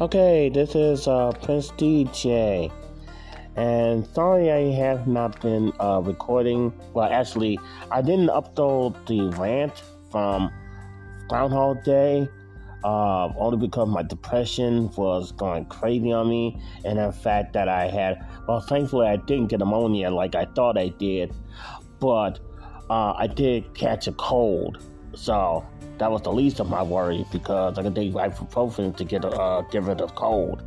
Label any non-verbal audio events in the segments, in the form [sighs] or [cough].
Okay, this is uh, Prince DJ. And sorry I have not been uh, recording. Well, actually, I didn't upload the rant from Groundhog Day uh, only because my depression was going crazy on me, and the fact that I had, well, thankfully I didn't get pneumonia like I thought I did, but uh, I did catch a cold. So that was the least of my worries because I could take ibuprofen to get uh, get rid of cold.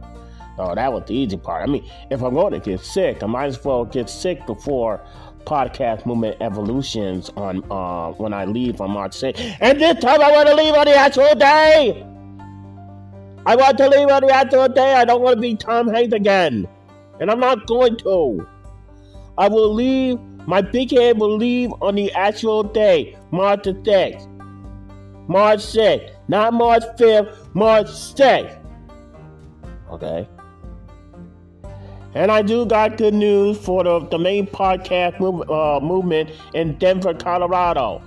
So that was the easy part. I mean, if I'm going to get sick, I might as well get sick before podcast movement evolutions on uh, when I leave on March 6th. And this time I want to leave on the actual day. I want to leave on the actual day. I don't want to be Tom Hanks again. And I'm not going to. I will leave, my big head will leave on the actual day, March 6th. March 6th. Not March 5th, March 6th. Okay. And I do got good news for the, the main podcast move, uh, movement in Denver, Colorado.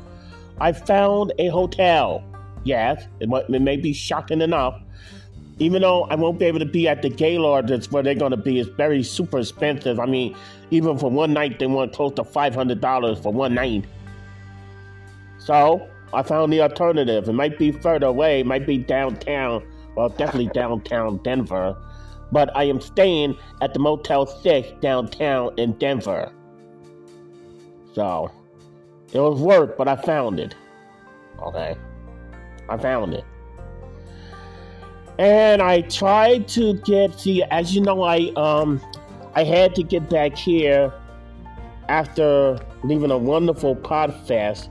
I found a hotel. Yes, it, it, may be shocking enough. Even though I won't be able to be at the Gaylord, that's where they're going to be. It's very super expensive. I mean, even for one night, they want close to $500 for one night. So, I found the alternative. It might be further away, it might be downtown. Well, definitely downtown Denver but I am staying at the Motel 6 downtown in Denver. So, it was work, but I found it. Okay? I found it. And I tried to get, see, as you know, I, um, I had to get back here after leaving a wonderful Podfest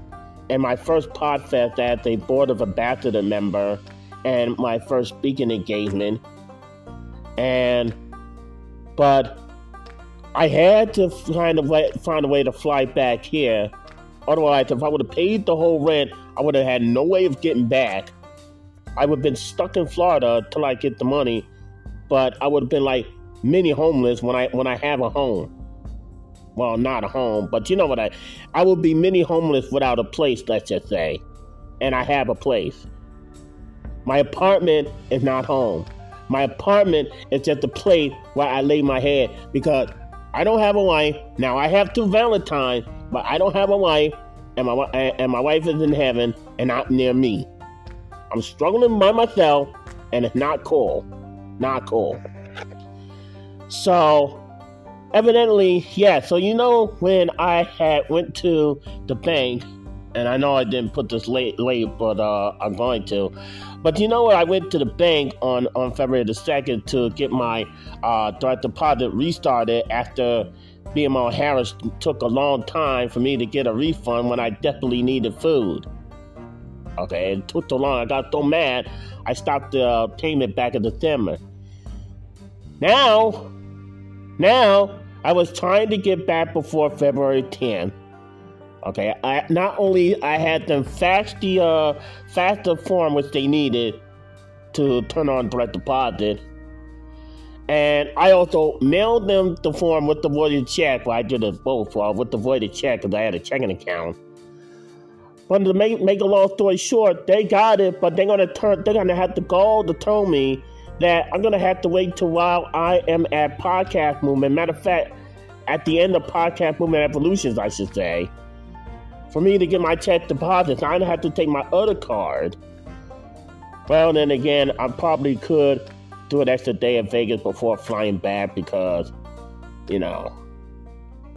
and my first Podfest as a Board of Ambassador member and my first speaking engagement and but I had to find a way find a way to fly back here. Otherwise, if I would have paid the whole rent, I would have had no way of getting back. I would have been stuck in Florida till I get the money, but I would have been like mini homeless when I when I have a home. Well, not a home, but you know what I I would be many homeless without a place, let's just say. And I have a place. My apartment is not home. My apartment is just a place where I lay my head because I don't have a wife. Now I have two Valentines, but I don't have a wife, and my and my wife is in heaven and not near me. I'm struggling by myself, and it's not cool. Not cool. So, evidently, yeah. So you know when I had went to the bank, and I know I didn't put this late, late, but uh, I'm going to. But you know what? I went to the bank on, on February the 2nd to get my uh, direct deposit restarted after BMO Harris took a long time for me to get a refund when I definitely needed food. Okay, it took so long. I got so mad, I stopped the uh, payment back in December. Now, now, I was trying to get back before February 10th. Okay, I not only I had them fax the uh, fax the form which they needed to turn on direct deposit, and I also mailed them the form with the voided check. Well, I did it both well, with the voided check because I had a checking account. But to make make a long story short, they got it, but they're gonna turn. They're gonna have to go to tell me that I'm gonna have to wait till while I am at Podcast Movement. Matter of fact, at the end of Podcast Movement Evolutions, I should say for me to get my check deposits, I'm gonna have to take my other card. Well, then again, I probably could do an extra day in Vegas before flying back because, you know,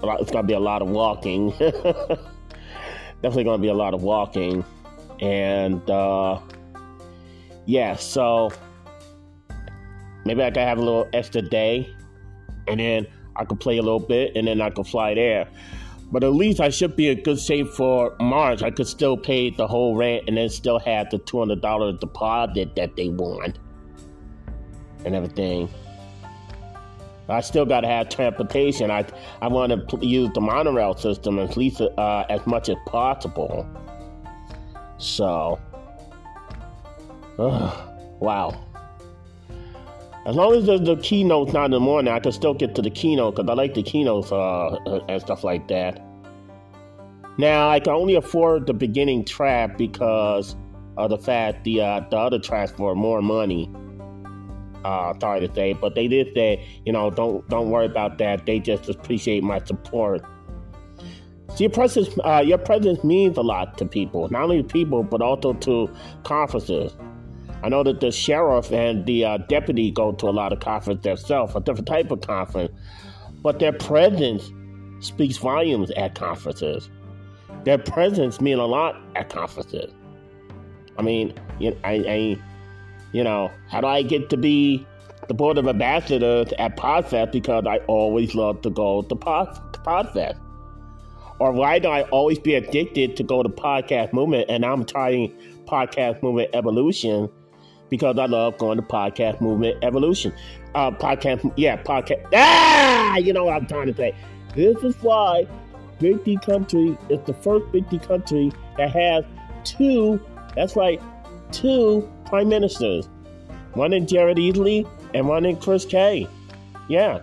it's to be a lot of walking. [laughs] Definitely to be a lot of walking. And, uh, yeah, so maybe I could have a little extra day and then I could play a little bit and then I could fly there. But at least I should be in good shape for March. I could still pay the whole rent and then still have the $200 deposit that they want and everything. I still got to have transportation. I I want to use the monorail system at least uh, as much as possible. So, uh, [sighs] wow. As long as the, the keynote's not in the morning, I can still get to the keynote because I like the keynotes uh, and stuff like that. Now, I can only afford the beginning track because of the fact the uh, the other tracks for more money. Uh, sorry to say, but they did say, you know, don't don't worry about that. They just appreciate my support. So your presence, uh, your presence means a lot to people, not only to people, but also to conferences. I know that the sheriff and the uh, deputy go to a lot of conferences themselves, a different type of conference, but their presence speaks volumes at conferences. Their presence means a lot at conferences. I mean, you, I, I, you know, how do I get to be the board of ambassadors at Podfest? Because I always love to go to Pod, Podfest. Or why do I always be addicted to go to podcast movement and I'm trying podcast movement evolution because I love going to podcast movement evolution. Uh, podcast, yeah, podcast. Ah, you know what I'm trying to say. This is why Big D Country is the first Big D country that has two. That's right, two prime ministers. One in Jared Easley and one in Chris K. Yeah.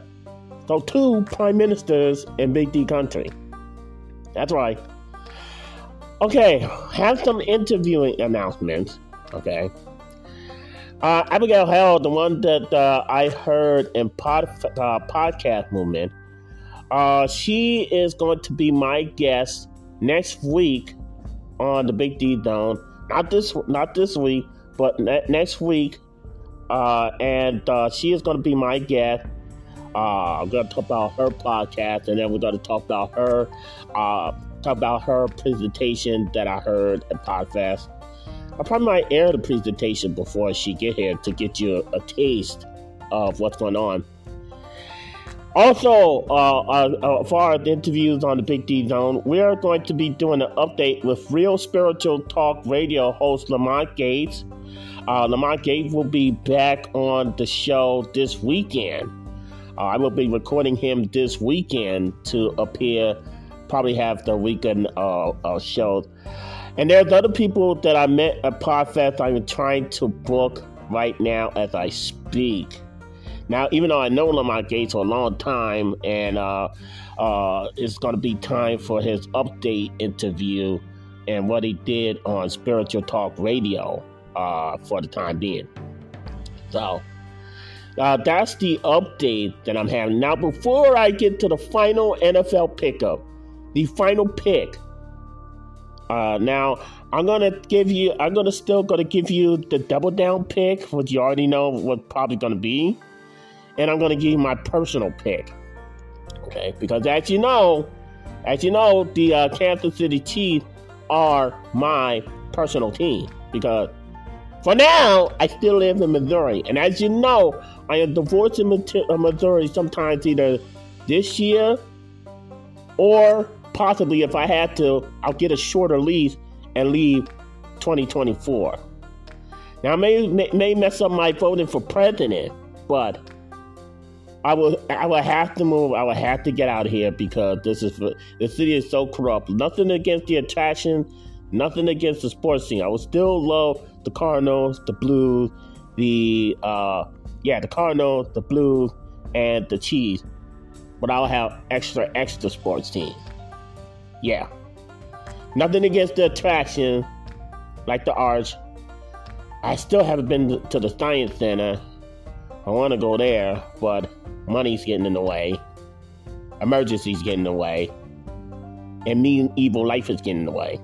So two prime ministers in Big D country. That's right. Okay, have some interviewing announcements. Okay. Uh, Abigail Held, the one that uh, I heard in pod, uh, podcast movement, uh, she is going to be my guest next week on the Big D Zone. Not this, not this week, but ne- next week. Uh, and uh, she is going to be my guest. I'm going to talk about her podcast, and then we're going to talk about her, talk about her presentation that I heard at Podfest. I probably might air the presentation before she get here to get you a, taste of what's going on. Also, uh, uh, as far as interviews on the Big D Zone, we are going to be doing an update with Real Spiritual Talk Radio host Lamont Gates. Uh, Lamont Gates will be back on the show this weekend. Uh, I will be recording him this weekend to appear, probably have the weekend uh, uh, show. And there's other people that I met at Podfest I'm trying to book right now as I speak. Now, even though I know Lamont Gates for a long time, and uh, uh, it's going to be time for his update interview and what he did on Spiritual Talk Radio uh, for the time being. So, uh, that's the update that I'm having. Now, before I get to the final NFL pickup, the final pick uh, now I'm gonna give you. I'm gonna still gonna give you the double down pick, which you already know what probably gonna be, and I'm gonna give you my personal pick. Okay, because as you know, as you know, the uh, Kansas City Chiefs are my personal team because for now I still live in Missouri, and as you know, I am divorced in uh, Missouri sometimes either this year or possibly, if I had to, I'll get a shorter lease and leave 2024. Now, I may, may, mess up my voting for president, but I will I will have to move. I will have to get out of here because this is the city is so corrupt. Nothing against the attraction, nothing against the sports scene. I will still love the Cardinals, the Blues, the uh yeah, the Cardinals, the Blues, and the Chiefs. But I'll have extra extra sports teams yeah. Nothing against the attraction, like the arch. I still haven't been to the Science Center. I want to go there, but money's getting in the way. Emergency's getting in the way. And me evil life is getting in the way.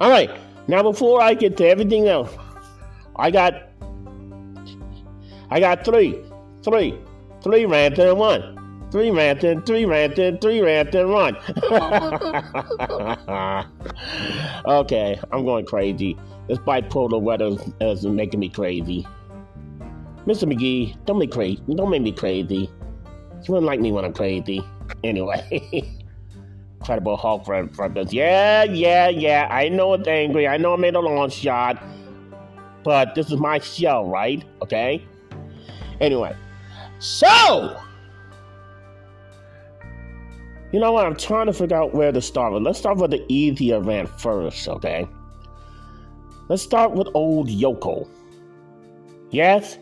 All right. Now, before I get to everything else, I got, I got three, three, three rants and one. Three ranting, three ranting, three ranting, run. [laughs] okay, I'm going crazy. This bipolar weather is making me crazy. Mr. McGee, don't make crazy. Don't make me crazy. You wouldn't like me when I'm crazy. Anyway. [laughs] Incredible Hulk reference. Yeah, yeah, yeah. I know it's angry. I know I made a long shot. But this is my show, right? Okay? Anyway. So you know what? I'm trying to figure out where to start with. Let's start with the easy event first, okay? Let's start with old Yoko. Yes,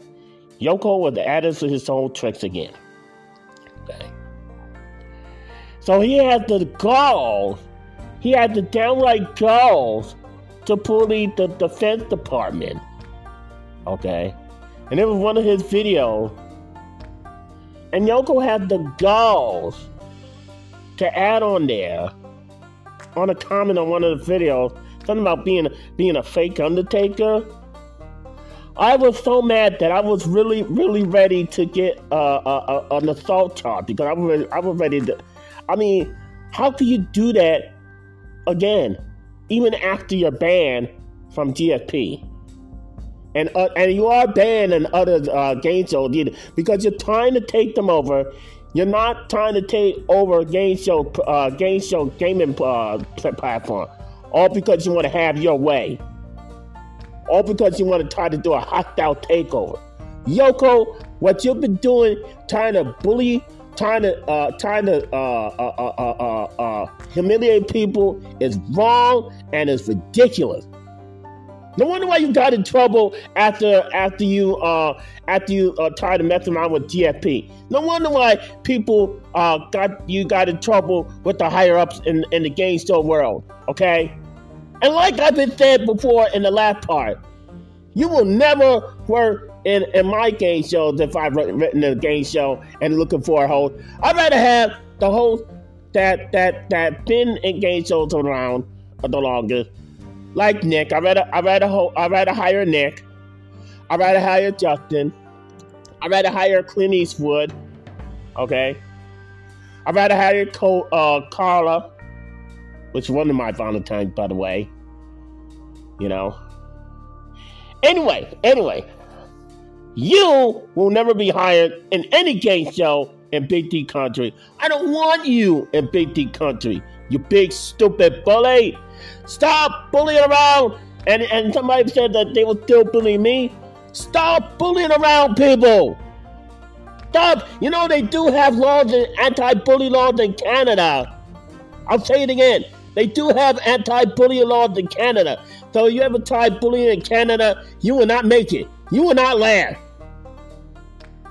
Yoko was added to his old tricks again. Okay. So he had the gall, he had the downright galls to bully the Defense Department. Okay. and it was one of his videos. And Yoko had the galls to add on there on a comment on one of the videos, something about being being a fake Undertaker. I was so mad that I was really, really ready to get uh, uh, uh, an assault charge because I was, I was ready to. I mean, how can you do that again, even after you're banned from GSP? And uh, and you are banned in other uh, game shows because you're trying to take them over. You're not trying to take over game show, uh, game show gaming uh, platform, all because you want to have your way all because you want to try to do a hostile takeover. Yoko, what you've been doing, trying to bully, trying to uh, trying to uh, uh, uh, uh humiliate people, is wrong and is ridiculous. No wonder why you got in trouble after after you uh, after you uh, tried to mess around with GSP. No wonder why people uh, got you got in trouble with the higher ups in, in the game show world. Okay, and like I've been said before in the last part, you will never work in, in my game shows if I've written a game show and looking for a host. I'd rather have the host that that that been in game shows around the longest, like Nick. I rather I rather ho- I rather hire Nick. I rather hire Justin. I rather hire Clint Eastwood. Okay. I rather hire uh, Carla which is one of my Valentines, by the way. You know. Anyway, anyway, you will never be hired in any game show in Big D country. I don't want you in Big D country, you big stupid bully. Stop bullying around. And, and somebody said that they will still bully me. Stop bullying around people. Stop. You know, they do have laws, anti bully laws in Canada. I'll say it again. They do have anti-bullying laws in Canada. So you ever try bullying in Canada, you will not make it. You will not laugh.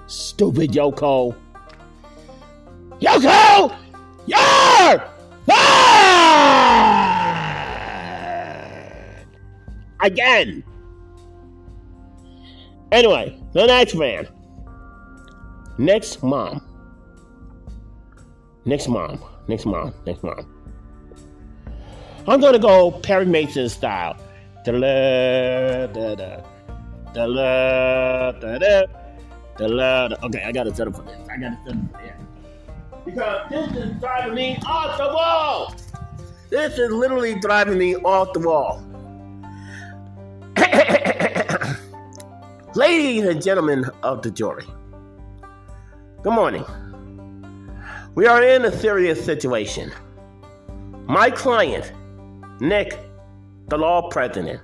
Stupid Yoko. Yoko! Fired! Again. Anyway, the next man. Next mom. Next mom. Next mom. Next mom. I'm gonna go Perry Mason style. Okay, I gotta set up for this. I gotta set up for this. Because this is driving me off the wall. This is literally driving me off the wall. [coughs] Ladies and gentlemen of the jury, good morning. We are in a serious situation. My client Nick, the law president,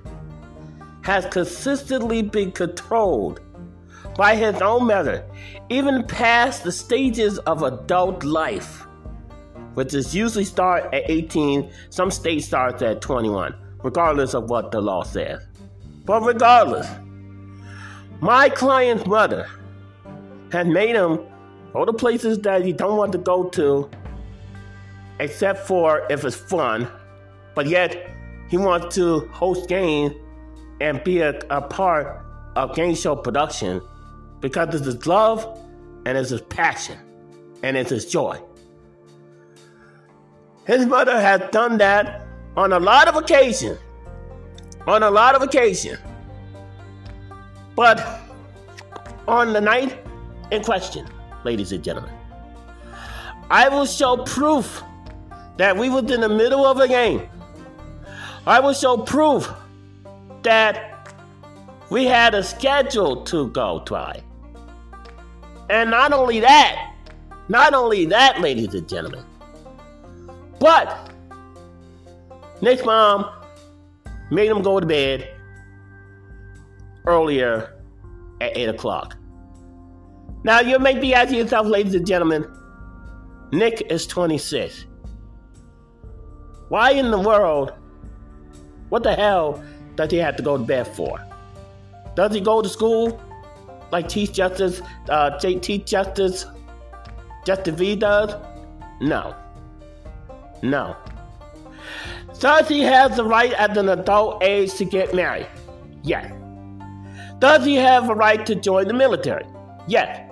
has consistently been controlled by his own mother, even past the stages of adult life, which is usually start at 18, some states starts at 21, regardless of what the law says. But regardless, my client's mother has made him go to places that he don't want to go to, except for if it's fun but yet he wants to host games and be a, a part of game show production because it's his love and it's his passion and it's his joy. His mother has done that on a lot of occasions. On a lot of occasions. But on the night in question, ladies and gentlemen, I will show proof that we was in the middle of a game I will show proof that we had a schedule to go try. And not only that, not only that, ladies and gentlemen, but Nick's mom made him go to bed earlier at 8 o'clock. Now, you may be asking yourself, ladies and gentlemen, Nick is 26. Why in the world what the hell does he have to go to bed for? Does he go to school like Chief Justice, uh, Chief Justice Justin V does? No. No. Does he have the right at an adult age to get married? Yes. Does he have a right to join the military? Yes.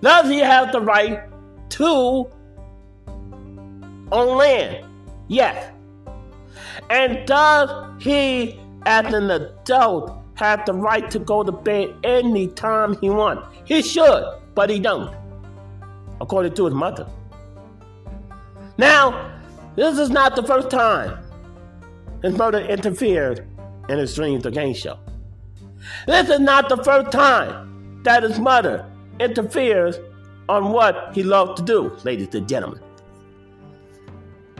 Does he have the right to own land? Yes. And does he, as an adult, have the right to go to bed anytime he wants? He should, but he don't, according to his mother. Now, this is not the first time his mother interfered in his dreams or game show. This is not the first time that his mother interferes on what he loves to do, ladies and gentlemen.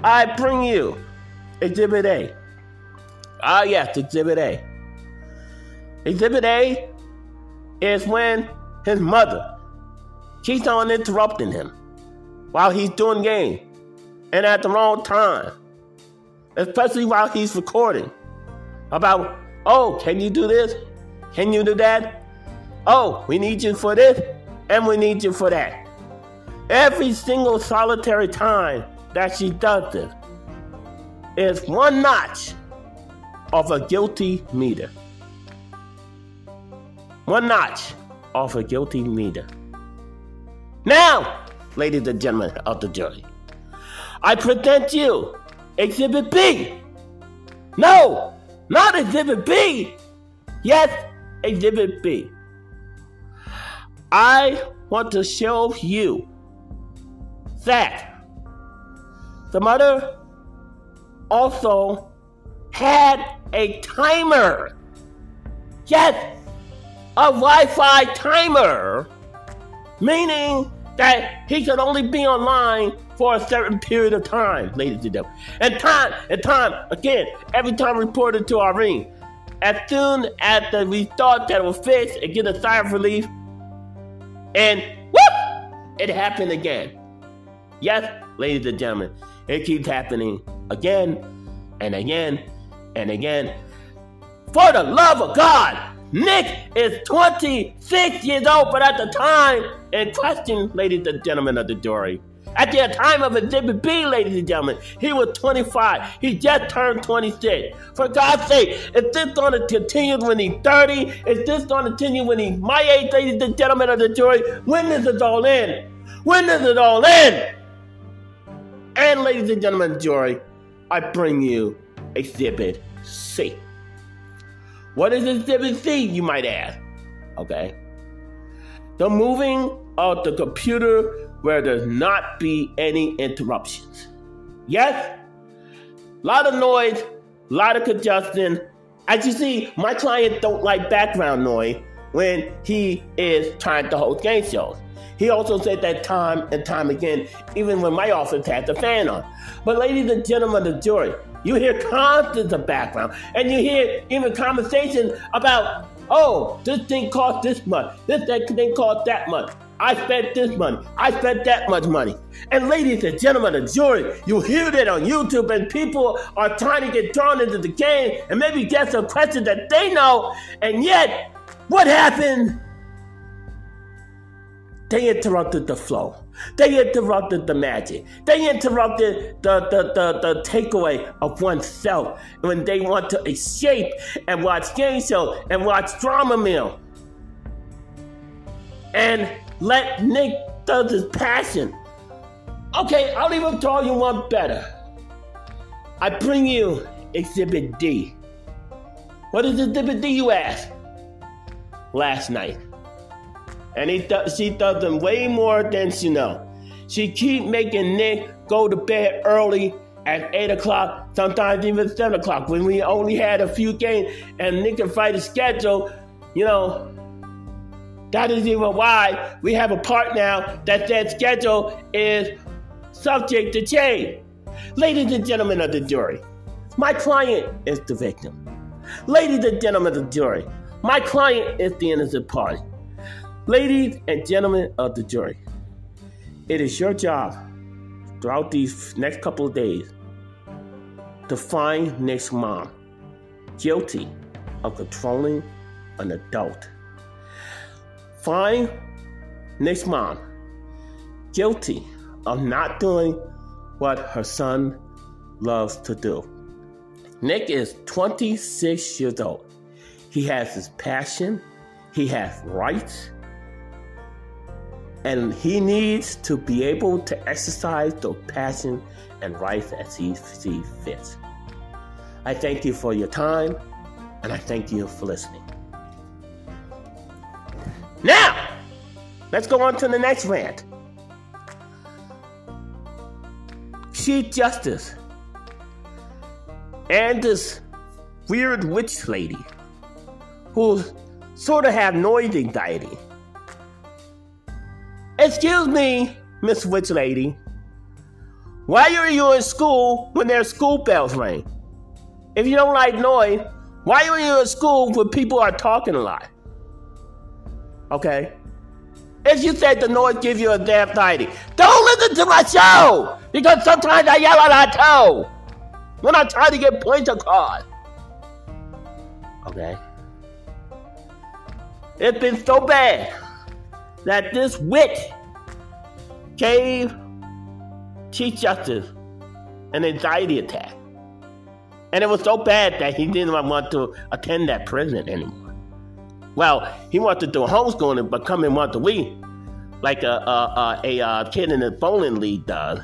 I bring you Exhibit A. Ah, yes, Exhibit A. Exhibit A is when his mother keeps on interrupting him while he's doing game and at the wrong time, especially while he's recording. About, oh, can you do this? Can you do that? Oh, we need you for this and we need you for that. Every single solitary time that she does this is one notch of a guilty meter. One notch off a guilty meter. Now, ladies and gentlemen of the jury, I present you Exhibit B. No, not Exhibit B. Yes, Exhibit B. I want to show you that the mother also had a timer. Yes, a Wi Fi timer, meaning that he could only be online for a certain period of time, ladies and gentlemen. And time, and time, again, every time reported to our ring. As soon as the, we thought that it was fixed and get a sigh of relief, and whoop, it happened again. Yes, ladies and gentlemen, it keeps happening again and again and again. For the love of God, Nick is 26 years old, but at the time in question, ladies and gentlemen of the jury, at the time of Exhibit B, ladies and gentlemen, he was 25. He just turned 26. For God's sake, is this going to continue when he's 30? Is this going to continue when he's my age, ladies and gentlemen of the jury? When does it all end? When does it all end? And ladies and gentlemen of the jury, I bring you Exhibit C. What is Exhibit C, you might ask? Okay. The moving of the computer where there's not be any interruptions. Yes? A lot of noise, a lot of congestion. As you see, my client don't like background noise when he is trying to host game shows. He also said that time and time again, even when my office had the fan on. But ladies and gentlemen of the jury, you hear constant of background, and you hear even conversations about, oh, this thing cost this much, this thing cost that much. I spent this money. I spent that much money. And ladies and gentlemen, the jury, you hear that on YouTube, and people are trying to get drawn into the game and maybe get some questions that they know. And yet, what happened? They interrupted the flow. They interrupted the magic. They interrupted the, the, the, the takeaway of oneself when they want to escape and watch game show and watch drama mill. And let Nick does his passion. Okay, I'll even tell you one better. I bring you Exhibit D. What is Exhibit D, you ask? Last night. And he th- she does them way more than she know. She keep making Nick go to bed early at 8 o'clock, sometimes even 7 o'clock. When we only had a few games and Nick can fight a schedule, you know, that is even why we have a part now that that schedule is subject to change. Ladies and gentlemen of the jury, my client is the victim. Ladies and gentlemen of the jury, my client is the innocent party. Ladies and gentlemen of the jury, it is your job throughout these next couple of days to find Nick's mom guilty of controlling an adult find Nick's mom guilty of not doing what her son loves to do. Nick is 26 years old. He has his passion, He has rights. And he needs to be able to exercise those passion and rights as he sees fit. I thank you for your time, and I thank you for listening. Now, let's go on to the next rant. Chief Justice and this weird witch lady who sort of have noise anxiety. Excuse me, Miss Witch Lady. Why are you in school when their school bells ring? If you don't like noise, why are you in school when people are talking a lot? Okay? If you said the noise gives you a anxiety, don't listen to my show! Because sometimes I yell a lot too! When I try to get points across. Okay? It's been so bad that this witch gave Chief Justice an anxiety attack. And it was so bad that he didn't want to attend that prison anymore. Well, he wanted to do homeschooling, but come in once a week, like a, a, a, a kid in the bowling league does,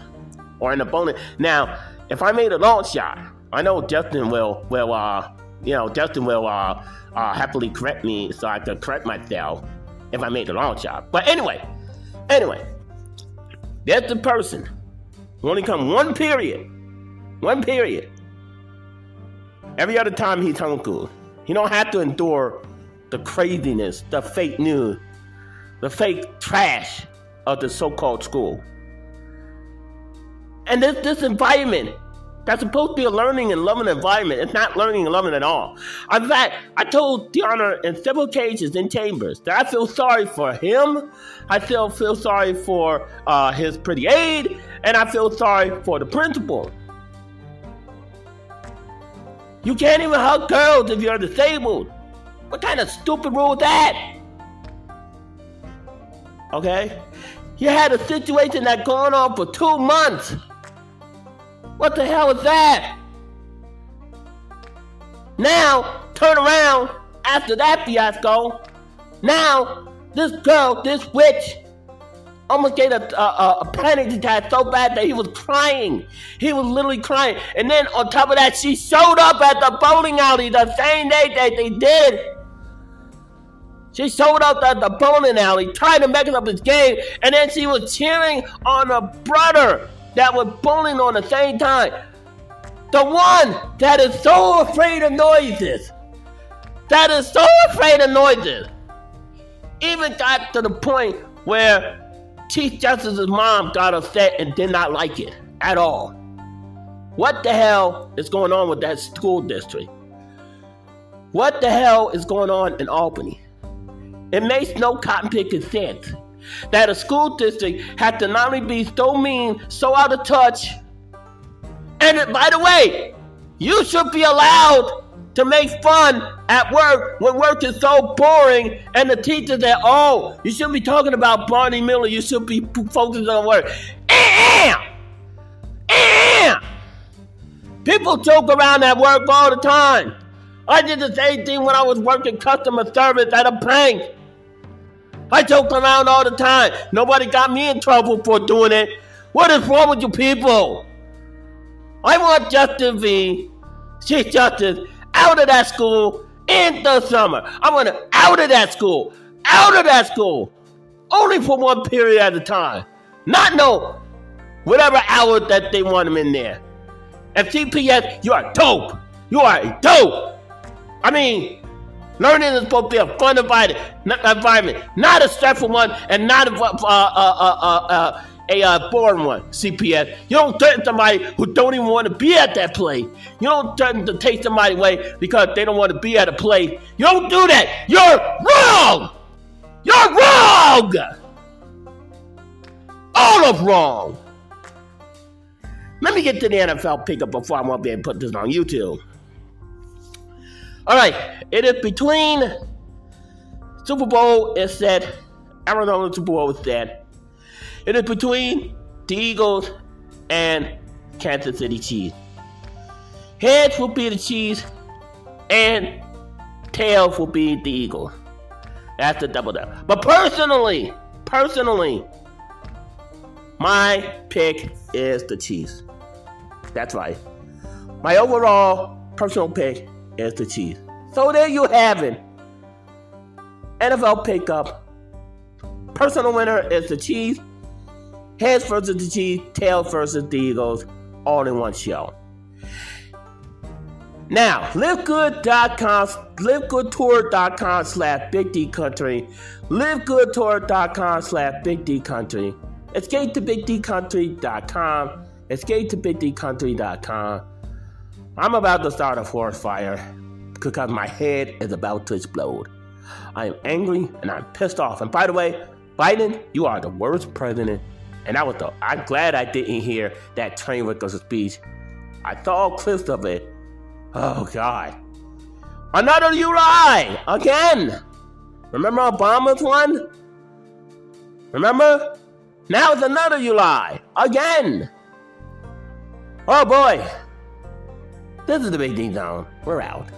or in the bowling. Now, if I made a long shot, I know Justin will will uh, you know Justin will uh, uh, happily correct me so I can correct myself if I made a long shot. But anyway, anyway, there's the person only come one period, one period. Every other time he's homeschooled, he don't have to endure the craziness, the fake news, the fake trash of the so-called school. And this this environment that's supposed to be a learning and loving environment. It's not learning and loving at all. In fact, I told Deanna in several cases in chambers that I feel sorry for him. I still feel sorry for uh, his pretty aide, and I feel sorry for the principal. You can't even hug girls if you're disabled. What kind of stupid rule is that? Okay? You had a situation that gone on for two months. What the hell is that? Now, turn around after that fiasco. Now, this girl, this witch, almost gave a, a, a panic attack so bad that he was crying. He was literally crying. And then on top of that, she showed up at the bowling alley the same day that they did. She showed up at the bowling alley trying to make up his game, and then she was cheering on her brother that were bowling on the same time. The one that is so afraid of noises, that is so afraid of noises, even got to the point where Chief Justice's mom got upset and did not like it at all. What the hell is going on with that school district? What the hell is going on in Albany? It makes no cotton picking sense that a school district had to not only be so mean, so out of touch, and by the way, you should be allowed to make fun at work when work is so boring and the teacher said, oh, you should be talking about Barney Miller, you should be focused on work. People joke around at work all the time. I did the same thing when I was working customer service at a bank. I joke around all the time. Nobody got me in trouble for doing it. What is wrong with you people? I want Justin V, Chief Justice, out of that school in the summer. I want to out of that school, out of that school, only for one period at a time. Not no whatever hour that they want him in there. CPS, you are dope. You are dope. I mean, Learning is supposed to be a fun environment, not a stressful one, and not a, uh, uh, uh, a uh, boring one. CPS. You don't threaten somebody who don't even want to be at that place. You don't threaten to take somebody away because they don't want to be at a place. You don't do that. You're wrong. You're wrong. All of wrong. Let me get to the NFL pickup before I want to be able to put this on YouTube. All right, it is between Super Bowl is set. Arizona Super Bowl is set. It is between the Eagles and Kansas City Chiefs. Heads will be the Chiefs, and tails will be the Eagles. That's the double down. But personally, personally, my pick is the Chiefs. That's right. My overall personal pick is the Chiefs. So there you have it. NFL pickup. Personal winner is the Chiefs. Heads versus the Chiefs, tails versus the Eagles, all in one show. Now, livegood.com, livegoodtour.com slash Big D Country, livegoodtour.com slash Big D Country, escape to big D BigDCountry.com, escape to big D BigDCountry.com. I'm about to start a forest fire because my head is about to explode. I am angry and I'm pissed off. And by the way, Biden, you are the worst president. And I was the, I'm glad I didn't hear that train wreck of a speech. I saw clips of it Oh, God. Another you lie! Again! Remember Obama's one? Remember? Now it's another you lie! Again! Oh boy! This is the Big D Zone. We're out.